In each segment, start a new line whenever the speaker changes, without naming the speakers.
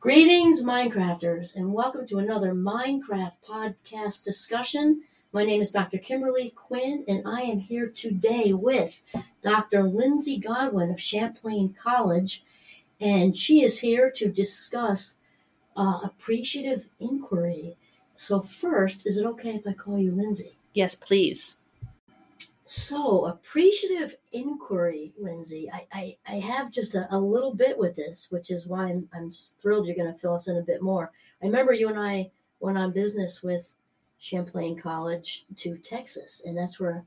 Greetings, Mindcrafters, and welcome to another Mindcraft podcast discussion. My name is Dr. Kimberly Quinn, and I am here today with Dr. Lindsey Godwin of Champlain College, and she is here to discuss uh, appreciative inquiry. So, first, is it okay if I call you Lindsey?
Yes, please.
So, appreciative inquiry, Lindsey. I, I, I have just a, a little bit with this, which is why I'm, I'm thrilled you're going to fill us in a bit more. I remember you and I went on business with Champlain College to Texas, and that's where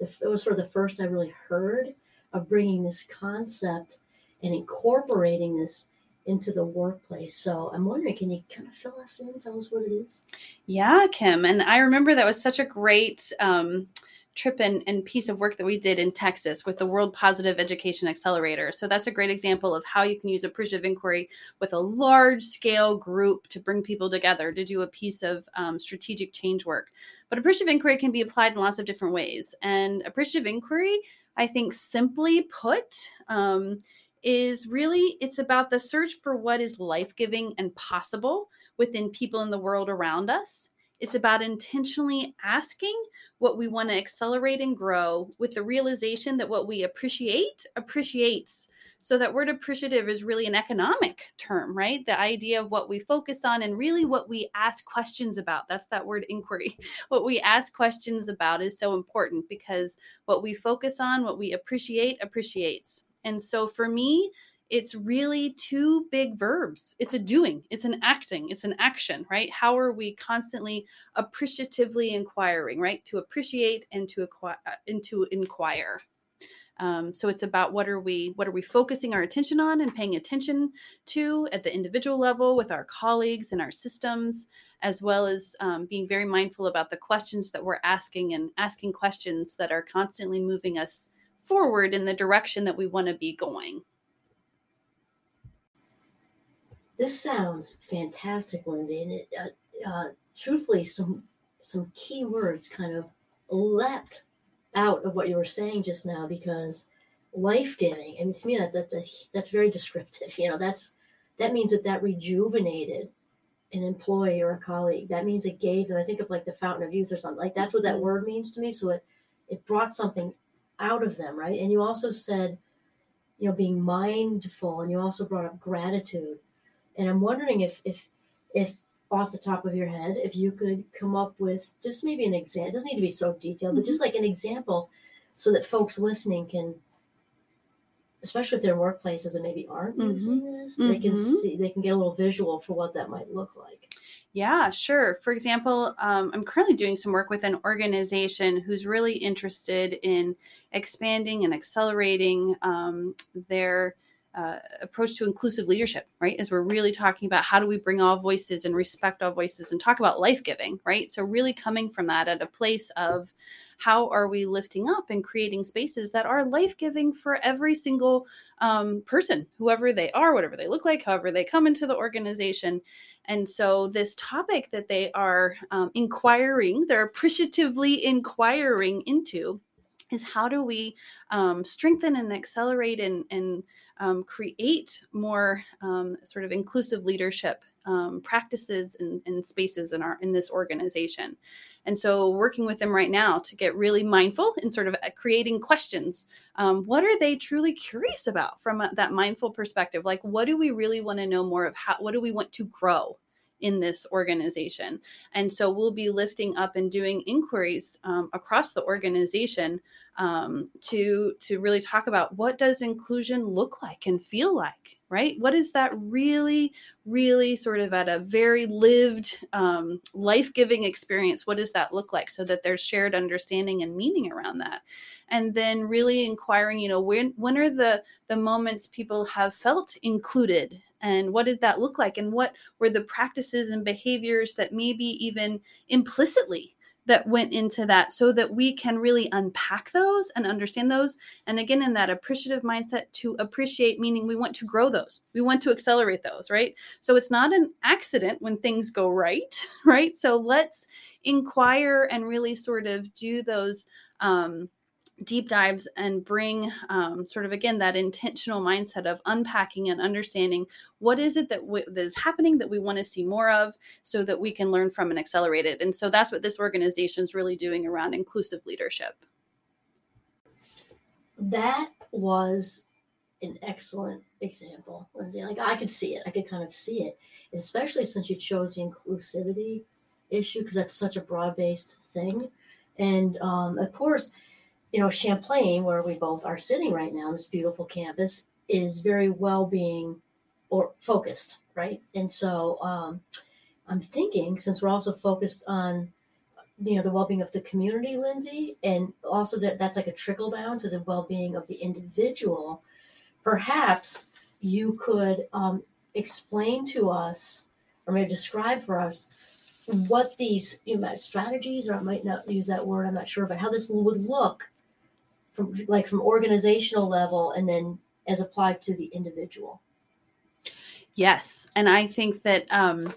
the, it was sort of the first I really heard of bringing this concept and incorporating this into the workplace. So I'm wondering, can you kind of fill us in, tell us what it is?
Yeah, Kim. And I remember that was such a great um, trip and, and piece of work that we did in Texas with the World Positive Education Accelerator. So that's a great example of how you can use appreciative inquiry with a large scale group to bring people together to do a piece of um, strategic change work. But appreciative inquiry can be applied in lots of different ways. And appreciative inquiry, I think, simply put, um, is really it's about the search for what is life-giving and possible within people in the world around us it's about intentionally asking what we want to accelerate and grow with the realization that what we appreciate appreciates. So, that word appreciative is really an economic term, right? The idea of what we focus on and really what we ask questions about. That's that word inquiry. What we ask questions about is so important because what we focus on, what we appreciate, appreciates. And so, for me, it's really two big verbs. It's a doing, it's an acting, it's an action, right? How are we constantly appreciatively inquiring, right? To appreciate and to acquire and to inquire. Um, so it's about what are we what are we focusing our attention on and paying attention to at the individual level with our colleagues and our systems, as well as um, being very mindful about the questions that we're asking and asking questions that are constantly moving us forward in the direction that we want to be going.
This sounds fantastic, Lindsey, and it, uh, uh, truthfully, some some key words kind of leapt out of what you were saying just now because life giving. and to me, that's that's, a, that's very descriptive. You know, that's that means that that rejuvenated an employee or a colleague. That means it gave them. I think of like the fountain of youth or something. Like that's what that mm-hmm. word means to me. So it it brought something out of them, right? And you also said, you know, being mindful, and you also brought up gratitude and I'm wondering if if if off the top of your head, if you could come up with just maybe an example. It doesn't need to be so detailed, mm-hmm. but just mm-hmm. like an example, so that folks listening can, especially if they're in workplaces and maybe aren't mm-hmm. using this, mm-hmm. they can mm-hmm. see they can get a little visual for what that might look like.
Yeah, sure. For example, um, I'm currently doing some work with an organization who's really interested in expanding and accelerating um, their uh, approach to inclusive leadership, right? As we're really talking about how do we bring all voices and respect all voices and talk about life giving, right? So, really coming from that at a place of how are we lifting up and creating spaces that are life giving for every single um, person, whoever they are, whatever they look like, however they come into the organization. And so, this topic that they are um, inquiring, they're appreciatively inquiring into is how do we um, strengthen and accelerate and, and um, create more um, sort of inclusive leadership um, practices and, and, spaces in our in this organization? And so working with them right now to get really mindful and sort of uh, creating questions um, what are they truly curious about from a, that mindful perspective? Like what do we really want to know more of? How what do we want to grow in this organization. And so we'll be lifting up and doing inquiries um, across the organization um, to to really talk about what does inclusion look like and feel like right? What is that really really sort of at a very lived um, life-giving experience? What does that look like so that there's shared understanding and meaning around that? And then really inquiring you know when when are the the moments people have felt included? And what did that look like? And what were the practices and behaviors that maybe even implicitly that went into that so that we can really unpack those and understand those. And again, in that appreciative mindset to appreciate, meaning we want to grow those, we want to accelerate those, right? So it's not an accident when things go right, right? So let's inquire and really sort of do those. Um, deep dives and bring um, sort of again that intentional mindset of unpacking and understanding what is it that, w- that is happening that we want to see more of so that we can learn from and accelerate it. And so that's what this organization is really doing around inclusive leadership.
That was an excellent example lindsey. Like i could see it. I could kind of see it. Especially since you chose the inclusivity issue because that's such a broad-based thing. And um, of course you know, Champlain, where we both are sitting right now, this beautiful campus, is very well being or focused, right? And so um, I'm thinking, since we're also focused on, you know, the well being of the community, Lindsey, and also that that's like a trickle down to the well being of the individual, perhaps you could um, explain to us or maybe describe for us what these you know, strategies, or I might not use that word, I'm not sure, but how this would look from like from organizational level and then as applied to the individual
yes and i think that um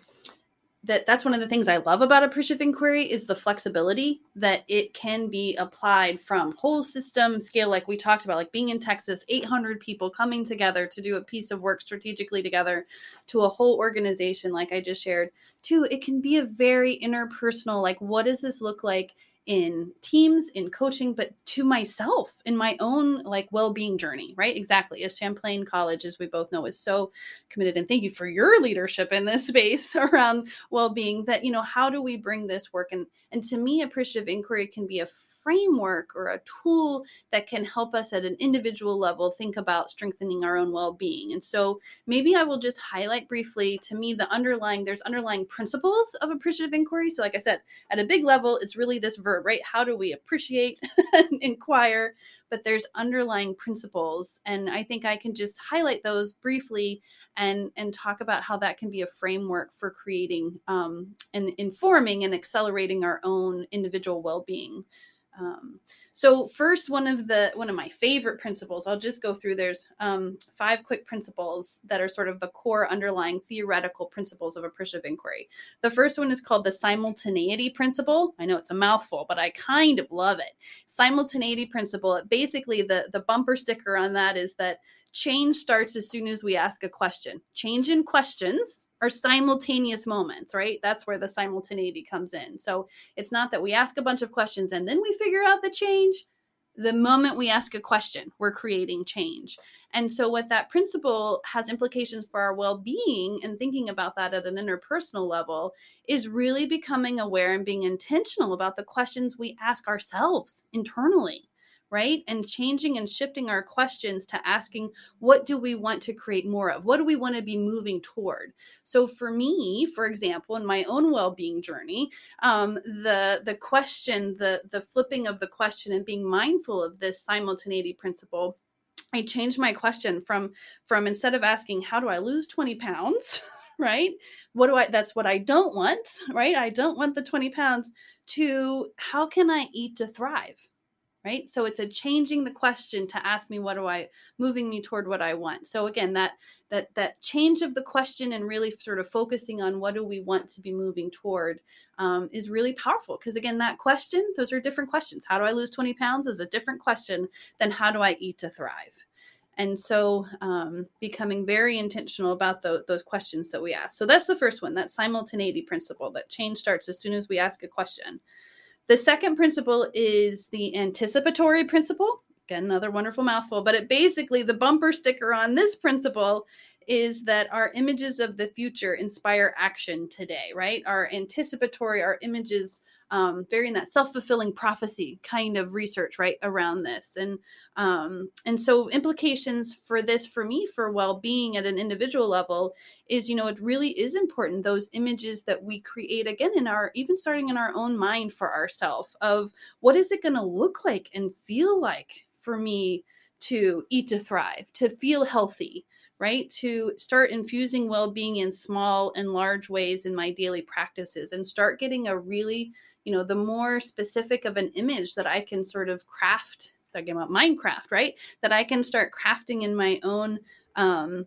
that that's one of the things I love about appreciative inquiry is the flexibility that it can be applied from whole system scale, like we talked about, like being in Texas, 800 people coming together to do a piece of work strategically together, to a whole organization, like I just shared. To it can be a very interpersonal, like what does this look like in teams in coaching but to myself in my own like well-being journey right? Exactly. As champlain college as we both know is so committed and thank you for your leadership in this space around well-being that you know how do we bring this work? And and to me appreciative inquiry can be a framework or a tool that can help us at an individual level think about strengthening our own well-being. And so maybe I will just highlight briefly to me the underlying there's underlying principles of appreciative inquiry. So like I said, at a big level it's really this verb, right? How do we appreciate inquire? But there's underlying principles and I think I can just highlight those briefly and and talk about how that can be a framework for creating um, and informing and accelerating our own individual well-being um, so first, one of the one of my favorite principles, I'll just go through. There's um, five quick principles that are sort of the core underlying theoretical principles of appreciative inquiry. The first one is called the simultaneity principle. I know it's a mouthful, but I kind of love it. Simultaneity principle. Basically, the the bumper sticker on that is that change starts as soon as we ask a question. Change in questions are simultaneous moments, right? That's where the simultaneity comes in. So it's not that we ask a bunch of questions and then we figure out the change. The moment we ask a question, we're creating change. And so, what that principle has implications for our well being and thinking about that at an interpersonal level is really becoming aware and being intentional about the questions we ask ourselves internally right? And changing and shifting our questions to asking, what do we want to create more of? What do we want to be moving toward? So for me, for example, in my own well-being journey, um, the the question, the the flipping of the question and being mindful of this simultaneity principle. I changed my question from from instead of asking how do I lose 20 pounds right what do i that's what i don't want right i don't want the 20 pounds to how can i eat to thrive right? So it's a changing the question to ask me what do i moving me toward what i want. So again that that that change of the question and really sort of focusing on what do we want to be moving toward um, is really powerful. Because again that question those are different questions. How do i lose 20 pounds is a different question than how do i eat to thrive? And so um, becoming very intentional about the, those questions that we ask. So that's the first one that simultaneity principle that change starts as soon as we ask a question the second principle is the anticipatory principle. Again, another wonderful mouthful, but it basically the bumper sticker on this principle is that our images of the future inspire action today, right? Our anticipatory, our images um, very in that self-fulfilling prophecy kind of research right around this and um, and so implications for this for me for well-being at an individual level is you know it really is important those images that we create again in our even starting in our own mind for ourselves of what is it going to look like and feel like for me to eat to thrive to feel healthy right? To start infusing well being in small and large ways in my daily practices and start getting a really you know the more specific of an image that i can sort of craft talking about mindcraft right that i can start crafting in my own um,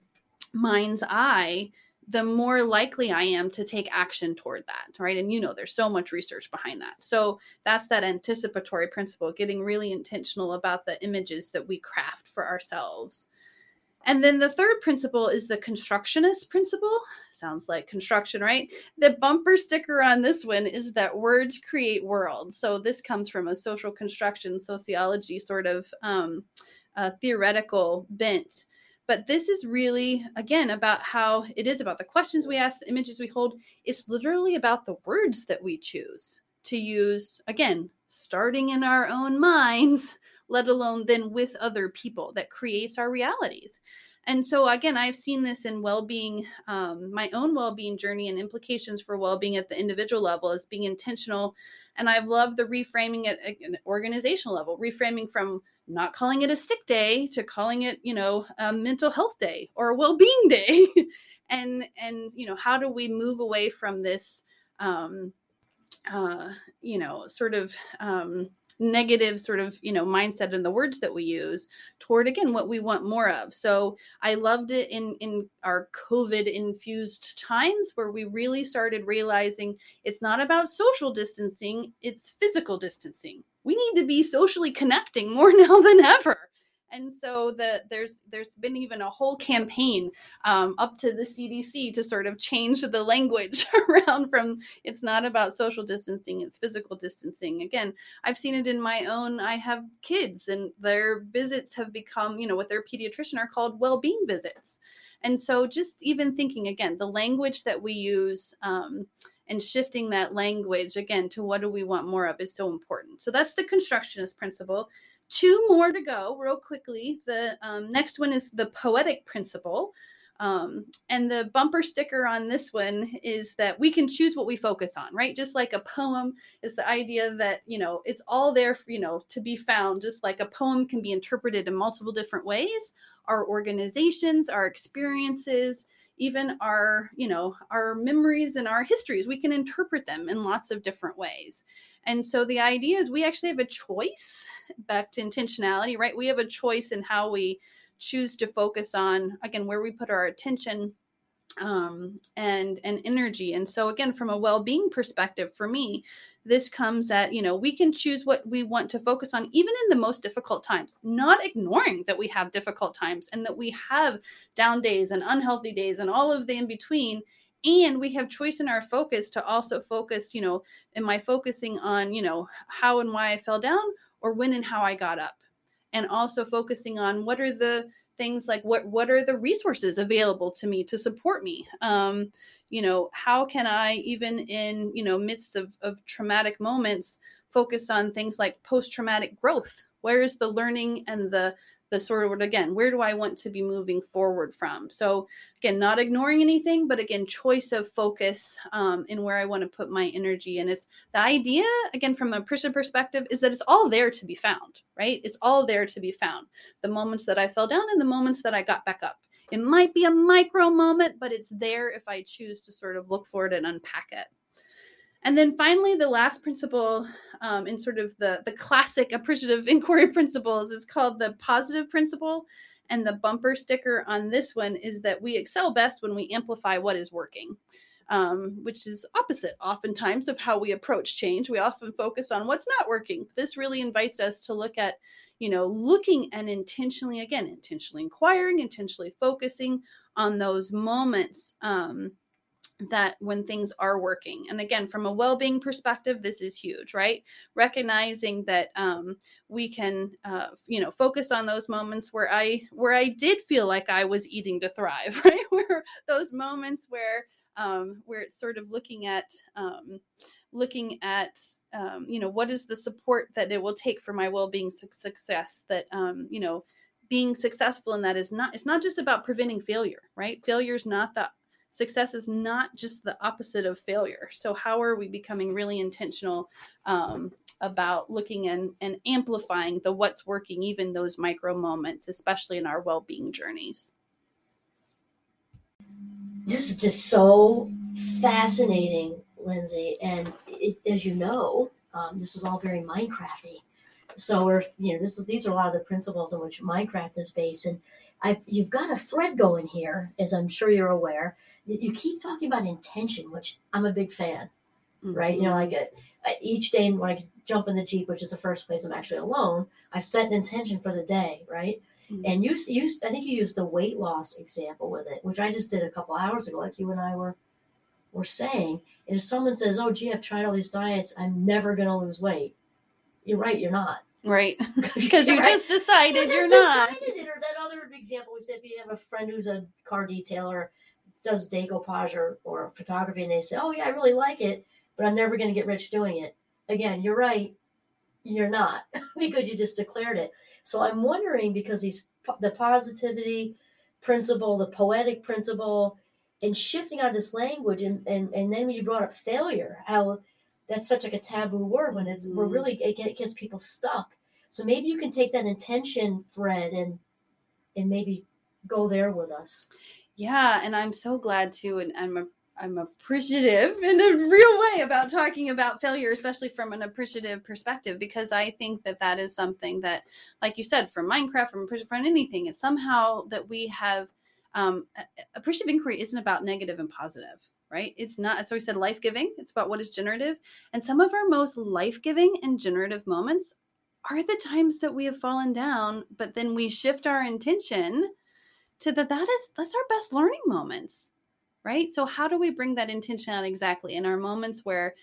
mind's eye the more likely I am to take action toward that, right? And you know, there's so much research behind that. So that's that anticipatory principle, getting really intentional about the images that we craft for ourselves. And then the third principle is the constructionist principle. Sounds like construction, right? The bumper sticker on this one is that words create worlds. So this comes from a social construction sociology sort of um, uh, theoretical bent. But this is really, again, about how it is about the questions we ask, the images we hold. It's literally about the words that we choose to use, again, starting in our own minds let alone then with other people that creates our realities. And so again i've seen this in well-being um, my own well-being journey and implications for well-being at the individual level as being intentional. And i've loved the reframing at an organizational level reframing from not calling it a sick day to calling it you know a mental health day or a well-being day. And and you know how do we move away from this um, uh, you know sort of um, negative sort of you know mindset and the words that we use toward again what we want more of. So i loved it in in our covid infused times where we really started realizing it's not about social distancing it's physical distancing. We need to be socially connecting more now than ever and so the there's there's been even a whole campaign um, up to the CDC to sort of change the language around from it's not about social distancing, it's physical distancing. Again, I've seen it in my own. I have kids, and their visits have become, you know, what their pediatrician are called well-being visits. And so, just even thinking again, the language that we use. Um, and shifting that language again to what do we want more of is so important. So that's the constructionist principle two more to go, real quickly. The um, next one is the poetic principle. Um, and the bumper sticker on this one is that we can choose what we focus on, right? Just like a poem is the idea that, you know, it's all there, for, you know, to be found. Just like a poem can be interpreted in multiple different ways. Our organizations, our experiences, even our you know our memories and our histories we can interpret them in lots of different ways and so the idea is we actually have a choice back to intentionality right we have a choice in how we choose to focus on again where we put our attention um, and and energy. And so again, from a well-being perspective, for me, this comes at you know we can choose what we want to focus on, even in the most difficult times. Not ignoring that we have difficult times and that we have down days and unhealthy days and all of the in between. And we have choice in our focus to also focus, you know, am I focusing on, you know, how and why I fell down or when and how I got up? and also focusing on what are the things like what what are the resources available to me to support me um, you know how can i even in you know midst of, of traumatic moments focus on things like post-traumatic growth where is the learning and the the sort of again where do i want to be moving forward from? So again not ignoring anything but again choice of focus um, in where i want to put my energy. And it's the idea again from a christian perspective is that it's all there to be found right? It's all there to be found. The moments that i fell down and the moments that i got back up. It might be a micro moment but it's there if i choose to sort of look for it and unpack it and then finally, the last principle um, in sort of the, the classic appreciative inquiry principles is called the positive principle. And the bumper sticker on this one is that we excel best when we amplify what is working, um, which is opposite oftentimes of how we approach change. We often focus on what's not working. This really invites us to look at, you know, looking and intentionally, again, intentionally inquiring, intentionally focusing on those moments. Um, that when things are working and again from a well-being perspective this is huge right? Recognizing that um, we can uh, you know focus on those moments where i where i did feel like i was eating to thrive right? Where those moments where um, where it's sort of looking at um, looking at um, you know what is the support that it will take for my well-being su- success that um, you know being successful in that is not it's not just about preventing failure right? Failure is not the success is not just the opposite of failure. So, how are we becoming really intentional um, about looking and, and amplifying the what's working, even those micro moments, especially in our well being journeys?
This is just so fascinating, Lindsey. And it, as you know, um, this was all very Mindcrafty. So we're, you know, this is, these are a lot of the principles on which Mindcraft is based. And I've, you've got a thread going here, as I'm sure you're aware. You, keep talking about intention, which I'm a big fan, right? You know, like uh, each day when I jump in the Jeep, which is the first place I'm actually alone, I set an intention for the day, right?
Mhm.
And you, you, I think you used the weight loss example with it, which I just did a couple hours ago, like you and I were were saying. And if someone says, "Oh, gee, I've tried all these diets, I'm never going to lose weight," you're right, you're not.
right because you
Right?
just decided
You
you're
just
not
decided it. Or example we said, if you have a friend who's a car detailer, does decoupage or, or photography, and they say, "Oh yeah, I really like it, but I'm never going to get rich doing it." Again, you're right. You're not because you just declared it. So I'm wondering because these the positivity principle, the poetic principle, and shifting out of this language, and and and then when you brought up failure, how that's such like a taboo word when it's we're
Mhm.
really it gets people stuck. So maybe you can take that intention thread and and maybe go there with us.
Yeah, and I'm so glad too, and I'm a, I'm appreciative in a real way about talking about failure, especially from an appreciative perspective, because I think that that is something that, like you said, from Mindcraft, from from anything, it's somehow that we have um, appreciative inquiry isn't about negative and positive, right? It's not. So we said life giving. It's about what is generative, and some of our most life giving and generative moments are the times that we have fallen down, but then we shift our intention to that that is that's our best learning moments right? So how do we bring that intention out exactly? In our moments where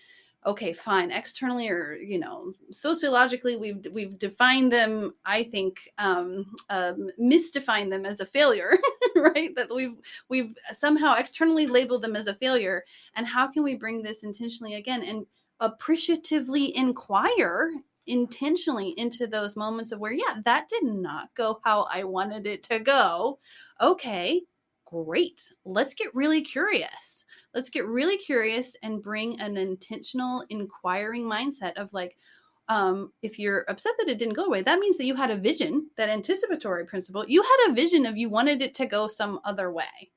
okay fine externally or you know sociologically we've we've defined them i think um, um misdefined them as a failure right? That we've we've somehow externally labeled them as a failure. And how can we bring this intentionally again and appreciatively inquire intentionally into those moments of where yeah that did not go how i wanted it to go. Okay great. Let's get really curious. Let's get really curious and bring an intentional inquiring mindset of like um, if you're upset that it didn't go away that means that you had a vision that anticipatory principle you had a vision of you wanted it to go some other way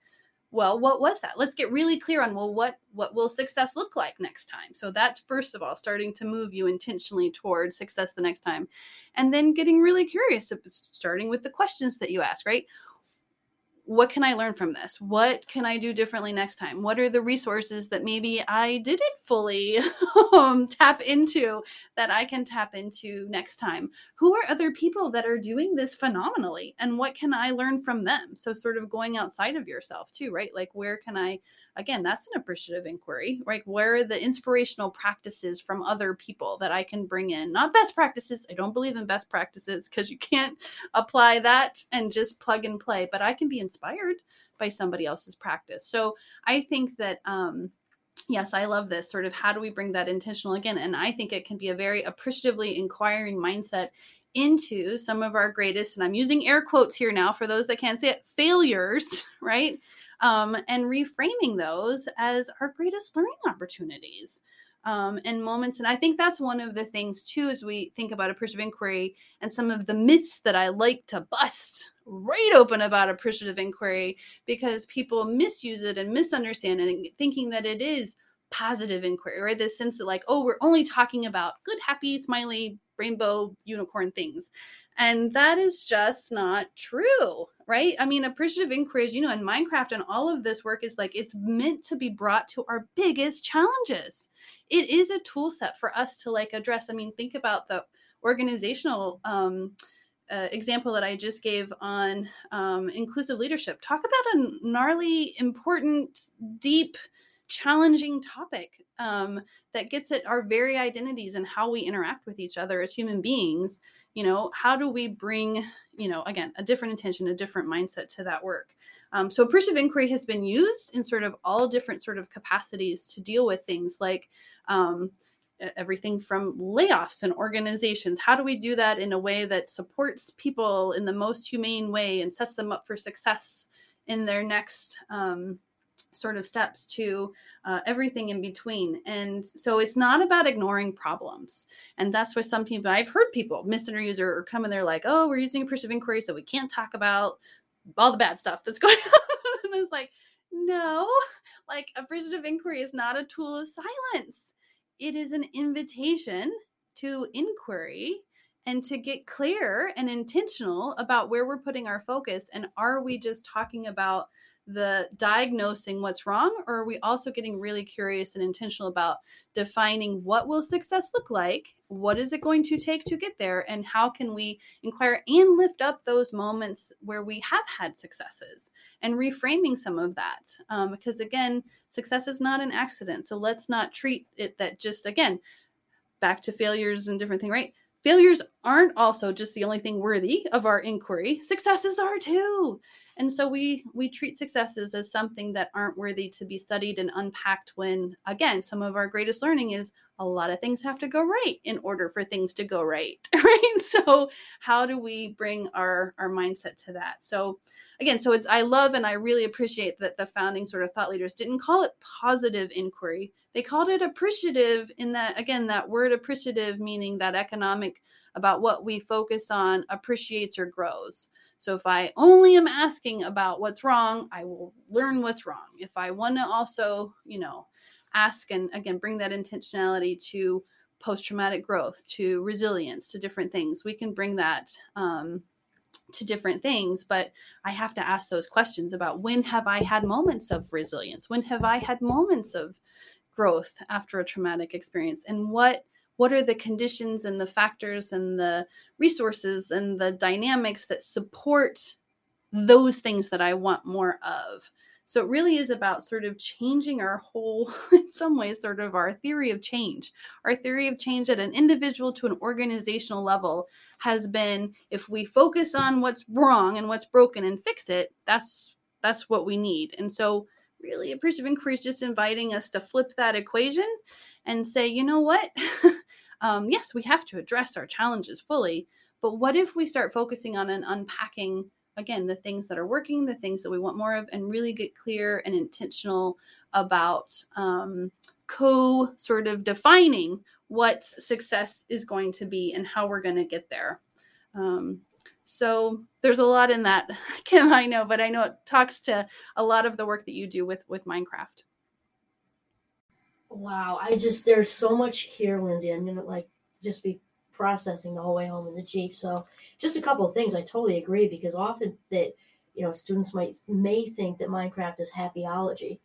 well what was that? Let's get really clear on well what what will success look like next time? So that's first of all starting to move you intentionally towards success the next time. And then getting really curious starting with the questions that you ask right what can I learn from this? What can I do differently next time? What are the resources that maybe I didn't fully um, tap into that I can tap into next time? Who are other people that are doing this phenomenally? And what can I learn from them? So, sort of going outside of yourself too, right? Like, where can I, again, that's an appreciative inquiry, right? Where are the inspirational practices from other people that I can bring in? Not best practices. I don't believe in best practices because you can't apply that and just plug and play, but I can be inspired by somebody else's practice. So I think that, um, yes, I love this sort of how do we bring that intentional again? And I think it can be a very appreciatively inquiring mindset into some of our greatest, and I'm using air quotes here now for those that can't say it, failures, right? Um, and reframing those as our greatest learning opportunities um, and moments. And I think that's one of the things too, as we think about appreciative inquiry and some of the myths that I like to bust right open about appreciative inquiry because people misuse it and misunderstand it and thinking that it is positive inquiry, right? This sense that like, oh, we're only talking about good, happy, smiley, rainbow, unicorn things. And that is just not true, right? I mean, appreciative inquiry, as you know, in Mindcraft and all of this work is like it's meant to be brought to our biggest challenges. It is a tool set for us to like address. I mean, think about the organizational um, uh, example that I just gave on um, inclusive leadership. Talk about a gnarly, important, deep, challenging topic um, that gets at our very identities and how we interact with each other as human beings. You know, how do we bring, you know, again, a different intention, a different mindset to that work? Um, so appreciative inquiry has been used in sort of all different sort of capacities to deal with things like um, everything from layoffs and organizations. How do we do that in a way that supports people in the most humane way and sets them up for success in their next um, sort of steps to uh, everything in between. And so it's not about ignoring problems. And that's why some people, I've heard people misinteruse or, or come and they're like, oh, we're using a appreciative inquiry, so we can't talk about all the bad stuff that's going on. and it's like, no, like appreciative inquiry is not a tool of silence. It is an invitation to inquiry and to get clear and intentional about where we're putting our focus and are we just talking about the diagnosing what's wrong or are we also getting really curious and intentional about defining what will success look like what is it going to take to get there and how can we inquire and lift up those moments where we have had successes and reframing some of that? Um, because again success is not an accident so let's not treat it that just again back to failures and different thing right failures aren't also just the only thing worthy of our inquiry. Successes are too and so we we treat successes as something that aren't worthy to be studied and unpacked when again some of our greatest learning is a lot of things have to go right in order for things to go right right? So how do we bring our our mindset to that? So again so it's i love and i really appreciate that the founding sort of thought leaders didn't call it positive inquiry. They called it appreciative in that again that word appreciative meaning that economic about what we focus on appreciates or grows so if i only am asking about what's wrong i will learn what's wrong if i want to also you know ask and again bring that intentionality to post traumatic growth, to resilience, to different things. We can bring that um, to different things, but I have to ask those questions about when have I had moments of resilience? When have I had moments of growth after a traumatic experience? And what what are the conditions and the factors and the resources and the dynamics that support those things that I want more of? So it really is about sort of changing our whole, in some ways, sort of our theory of change. Our theory of change at an individual to an organizational level has been if we focus on what's wrong and what's broken and fix it, that's that's what we need. And so really appreciative inquiry is just inviting us to flip that equation and say, you know what? um, yes, we have to address our challenges fully, but what if we start focusing on and unpacking again the things that are working the things that we want more of and really get clear and intentional about um, co sort of defining what success is going to be and how we're going to get there? Um, so there's a lot in that kim i know but i know it talks to a lot of the work that you do with with mindcraft
wow i just there's so much here lindsey i'm gonna like just be processing the whole way home in the Jeep. So just a couple of things. I totally agree because often that you know students might may think that Mindcraft is happyology.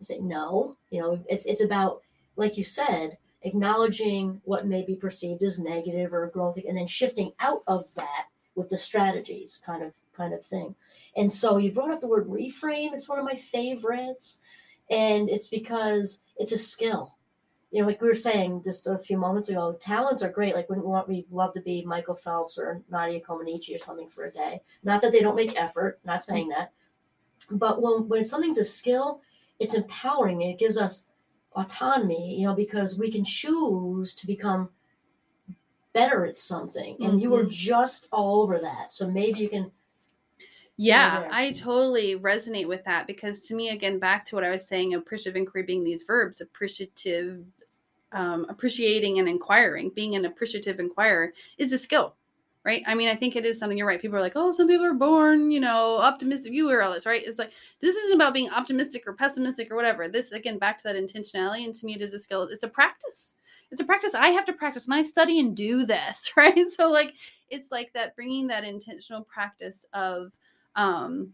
I say no. You know, it's it's about like you said, acknowledging what may be perceived as negative or growth, and then shifting out of that with the strategies kind of kind of thing. And so you brought up the word reframe. It's one of my favorites, and it's because it's a skill you know, like we were saying just a few moments ago, talents are great. Like, wouldn't want we love to be Michael Phelps or Nadia Comaneci or something for a day. Not that they don't make effort, not saying that, but when when something's a skill, it's empowering. It gives us autonomy, you know, because we can choose to become better at something. And mm-hmm. you were just all over that, so maybe you can
yeah, I totally resonate with that because to me, again, back to what I was saying, appreciative inquiry being these verbs, appreciative um, appreciating and inquiring, being an appreciative inquirer is a skill, right? I mean, I think it is something you're right. People are like, oh, some people are born, you know, optimistic. You hear all this, right? It's like, this isn't about being optimistic or pessimistic or whatever. This, again, back to that intentionality. And to me, it is a skill. It's a practice. It's a practice. I have to practice and I study and do this, right? So, like, it's like that bringing that intentional practice of, um,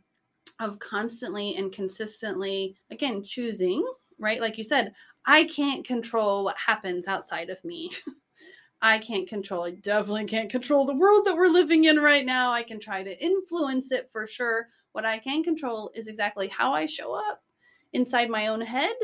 of constantly and consistently, again, choosing, right? Like you said, I can't control what happens outside of me. I can't control, I definitely can't control the world that we're living in right now. I can try to influence it for sure. What I can control is exactly how I show up inside my own head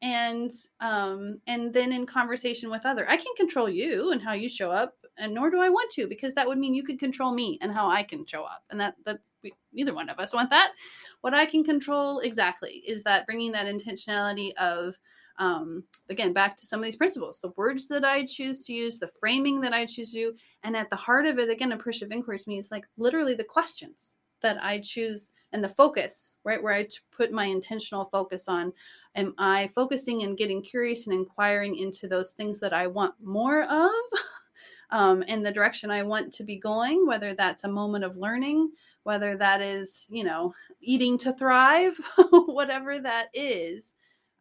and um and then in conversation with other i can't control you and how you show up and nor do i want to because that would mean you could control me and how i can show up and that that we, neither one of us want that what i can control exactly is that bringing that intentionality of um, again, back to some of these principles, the words that I choose to use, the framing that I choose to do, and at the heart of it, again, appreciative inquiry means like literally the questions that I choose and the focus, right? Where I put my intentional focus on. Am I focusing and getting curious and inquiring into those things that I want more of? um, in the direction I want to be going, whether that's a moment of learning, whether that is, you know, eating to thrive, whatever that is.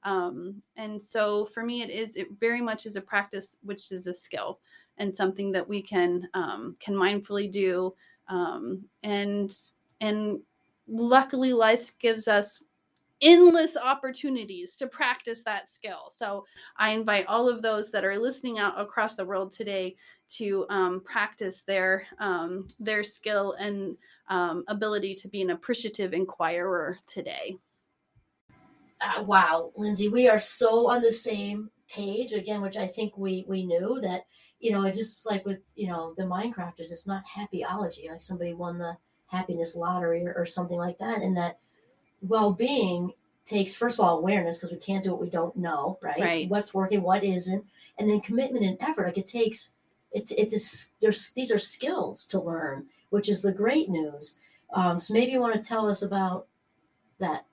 Um, and so for me, it is, it very much is a practice, which is a skill. and something that we can um, can mindfully do um, and and luckily life gives us endless opportunities to practice that skill. So I invite all of those that are listening out across the world today to um, practice their um, their skill and um, ability to be an appreciative inquirer today.
Uh, wow, Lindsey, we are so on the same page again, which I think we we knew that you know just like with you know the Mindcrafters, it's not happyology like somebody won the happiness lottery or, or something like that, and that well-being takes first of all awareness because we can't do what we don't know right?
Right.
what's working what isn't and then commitment and effort like it takes it, it's a, there's these are skills to learn which is the great news um, so maybe you want to tell us about that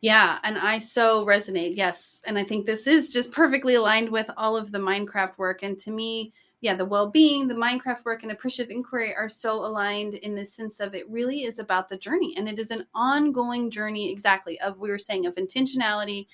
Yeah, and I so resonate. Yes. And I think this is just perfectly aligned with all of the Mindcraft work. And to me, yeah, the well being, the Mindcraft work, and appreciative inquiry are so aligned in the sense of it really is about the journey. And it is an ongoing journey, exactly, of we were saying, of intentionality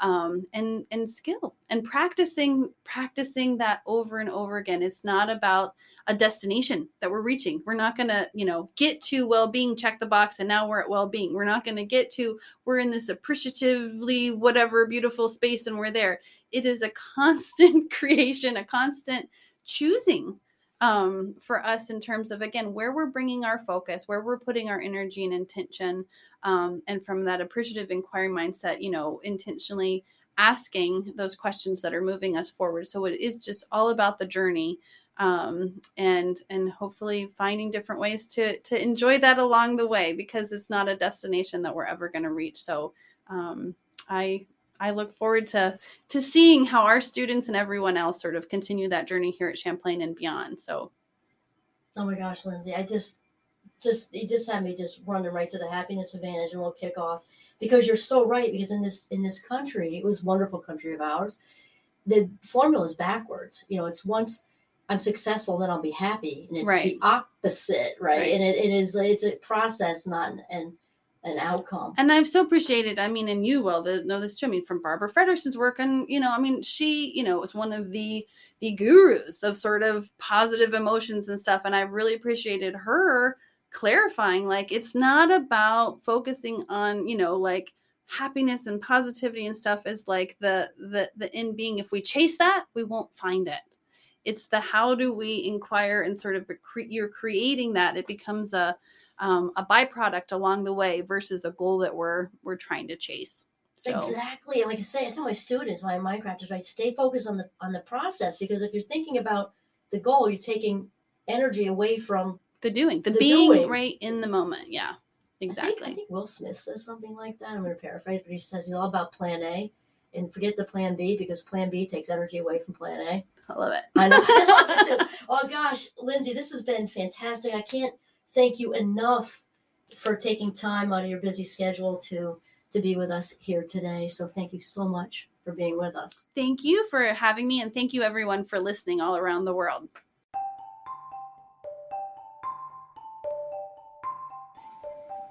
um, and and skill and practicing practicing that over and over again. It's not about a destination that we're reaching. We're not going to you know get to well-being check the box and now we're at well-being. We're not going to get to we're in this appreciatively whatever beautiful space and we're there. It is a constant creation a constant choosing um, for us in terms of again where we're bringing our focus where we're putting our energy and intention um, and from that appreciative inquiry mindset you know intentionally asking those questions that are moving us forward. So it is just all about the journey um, and and hopefully finding different ways to to enjoy that along the way because it's not a destination that we're ever going to reach. So um, i i look forward to to seeing how our students and everyone else sort of continue that journey here at champlain and beyond. So
oh my gosh lindsey i just just you just had me just running right to the happiness advantage and we'll kick off. Because you're so right because in this in this country it was wonderful country of ours. The formula is backwards. You know it's once i'm successful then i'll be happy. And it's
Right.
the opposite right,
Right.
and it, it is it's a process not an an, outcome
and I've so appreciated. I mean, and you will know this too. I mean, from Barbara Fredrickson's work, and you know, I mean, she, you know, was one of the the gurus of sort of positive emotions and stuff. And I really appreciated her clarifying, like, it's not about focusing on, you know, like happiness and positivity and stuff is like the the the end being. If we chase that, we won't find it. It's the how do we inquire and sort of cre- you're creating that. It becomes a um, a byproduct along the way versus a goal that we're we're trying to chase. So
Exactly. Like I say, I tell my students, my Mindcrafters, right, stay focused on the on the process because if you're thinking about the goal, you're taking energy away from
the doing, the,
The
being
doing.
right in the moment. Yeah,
I think,
exactly.
I think Will Smith says something like that. I'm going to paraphrase, but he says he's all about Plan A and forget the Plan B because Plan B takes energy away from Plan A.
I love it.
I know. I love it oh gosh, Lindsey, this has been fantastic. I can't thank you enough for taking time out of your busy schedule to to be with us here today. So thank you so much for being with us.
Thank you for having me, and thank you everyone for listening all around the world.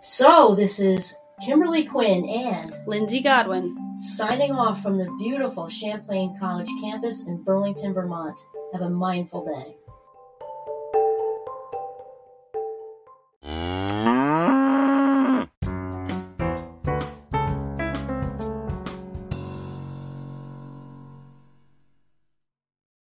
So this is Kimberly Quinn and
Lindsey Godwin.
signing off from the beautiful Champlain College campus in Burlington, Vermont. Have a mindful day.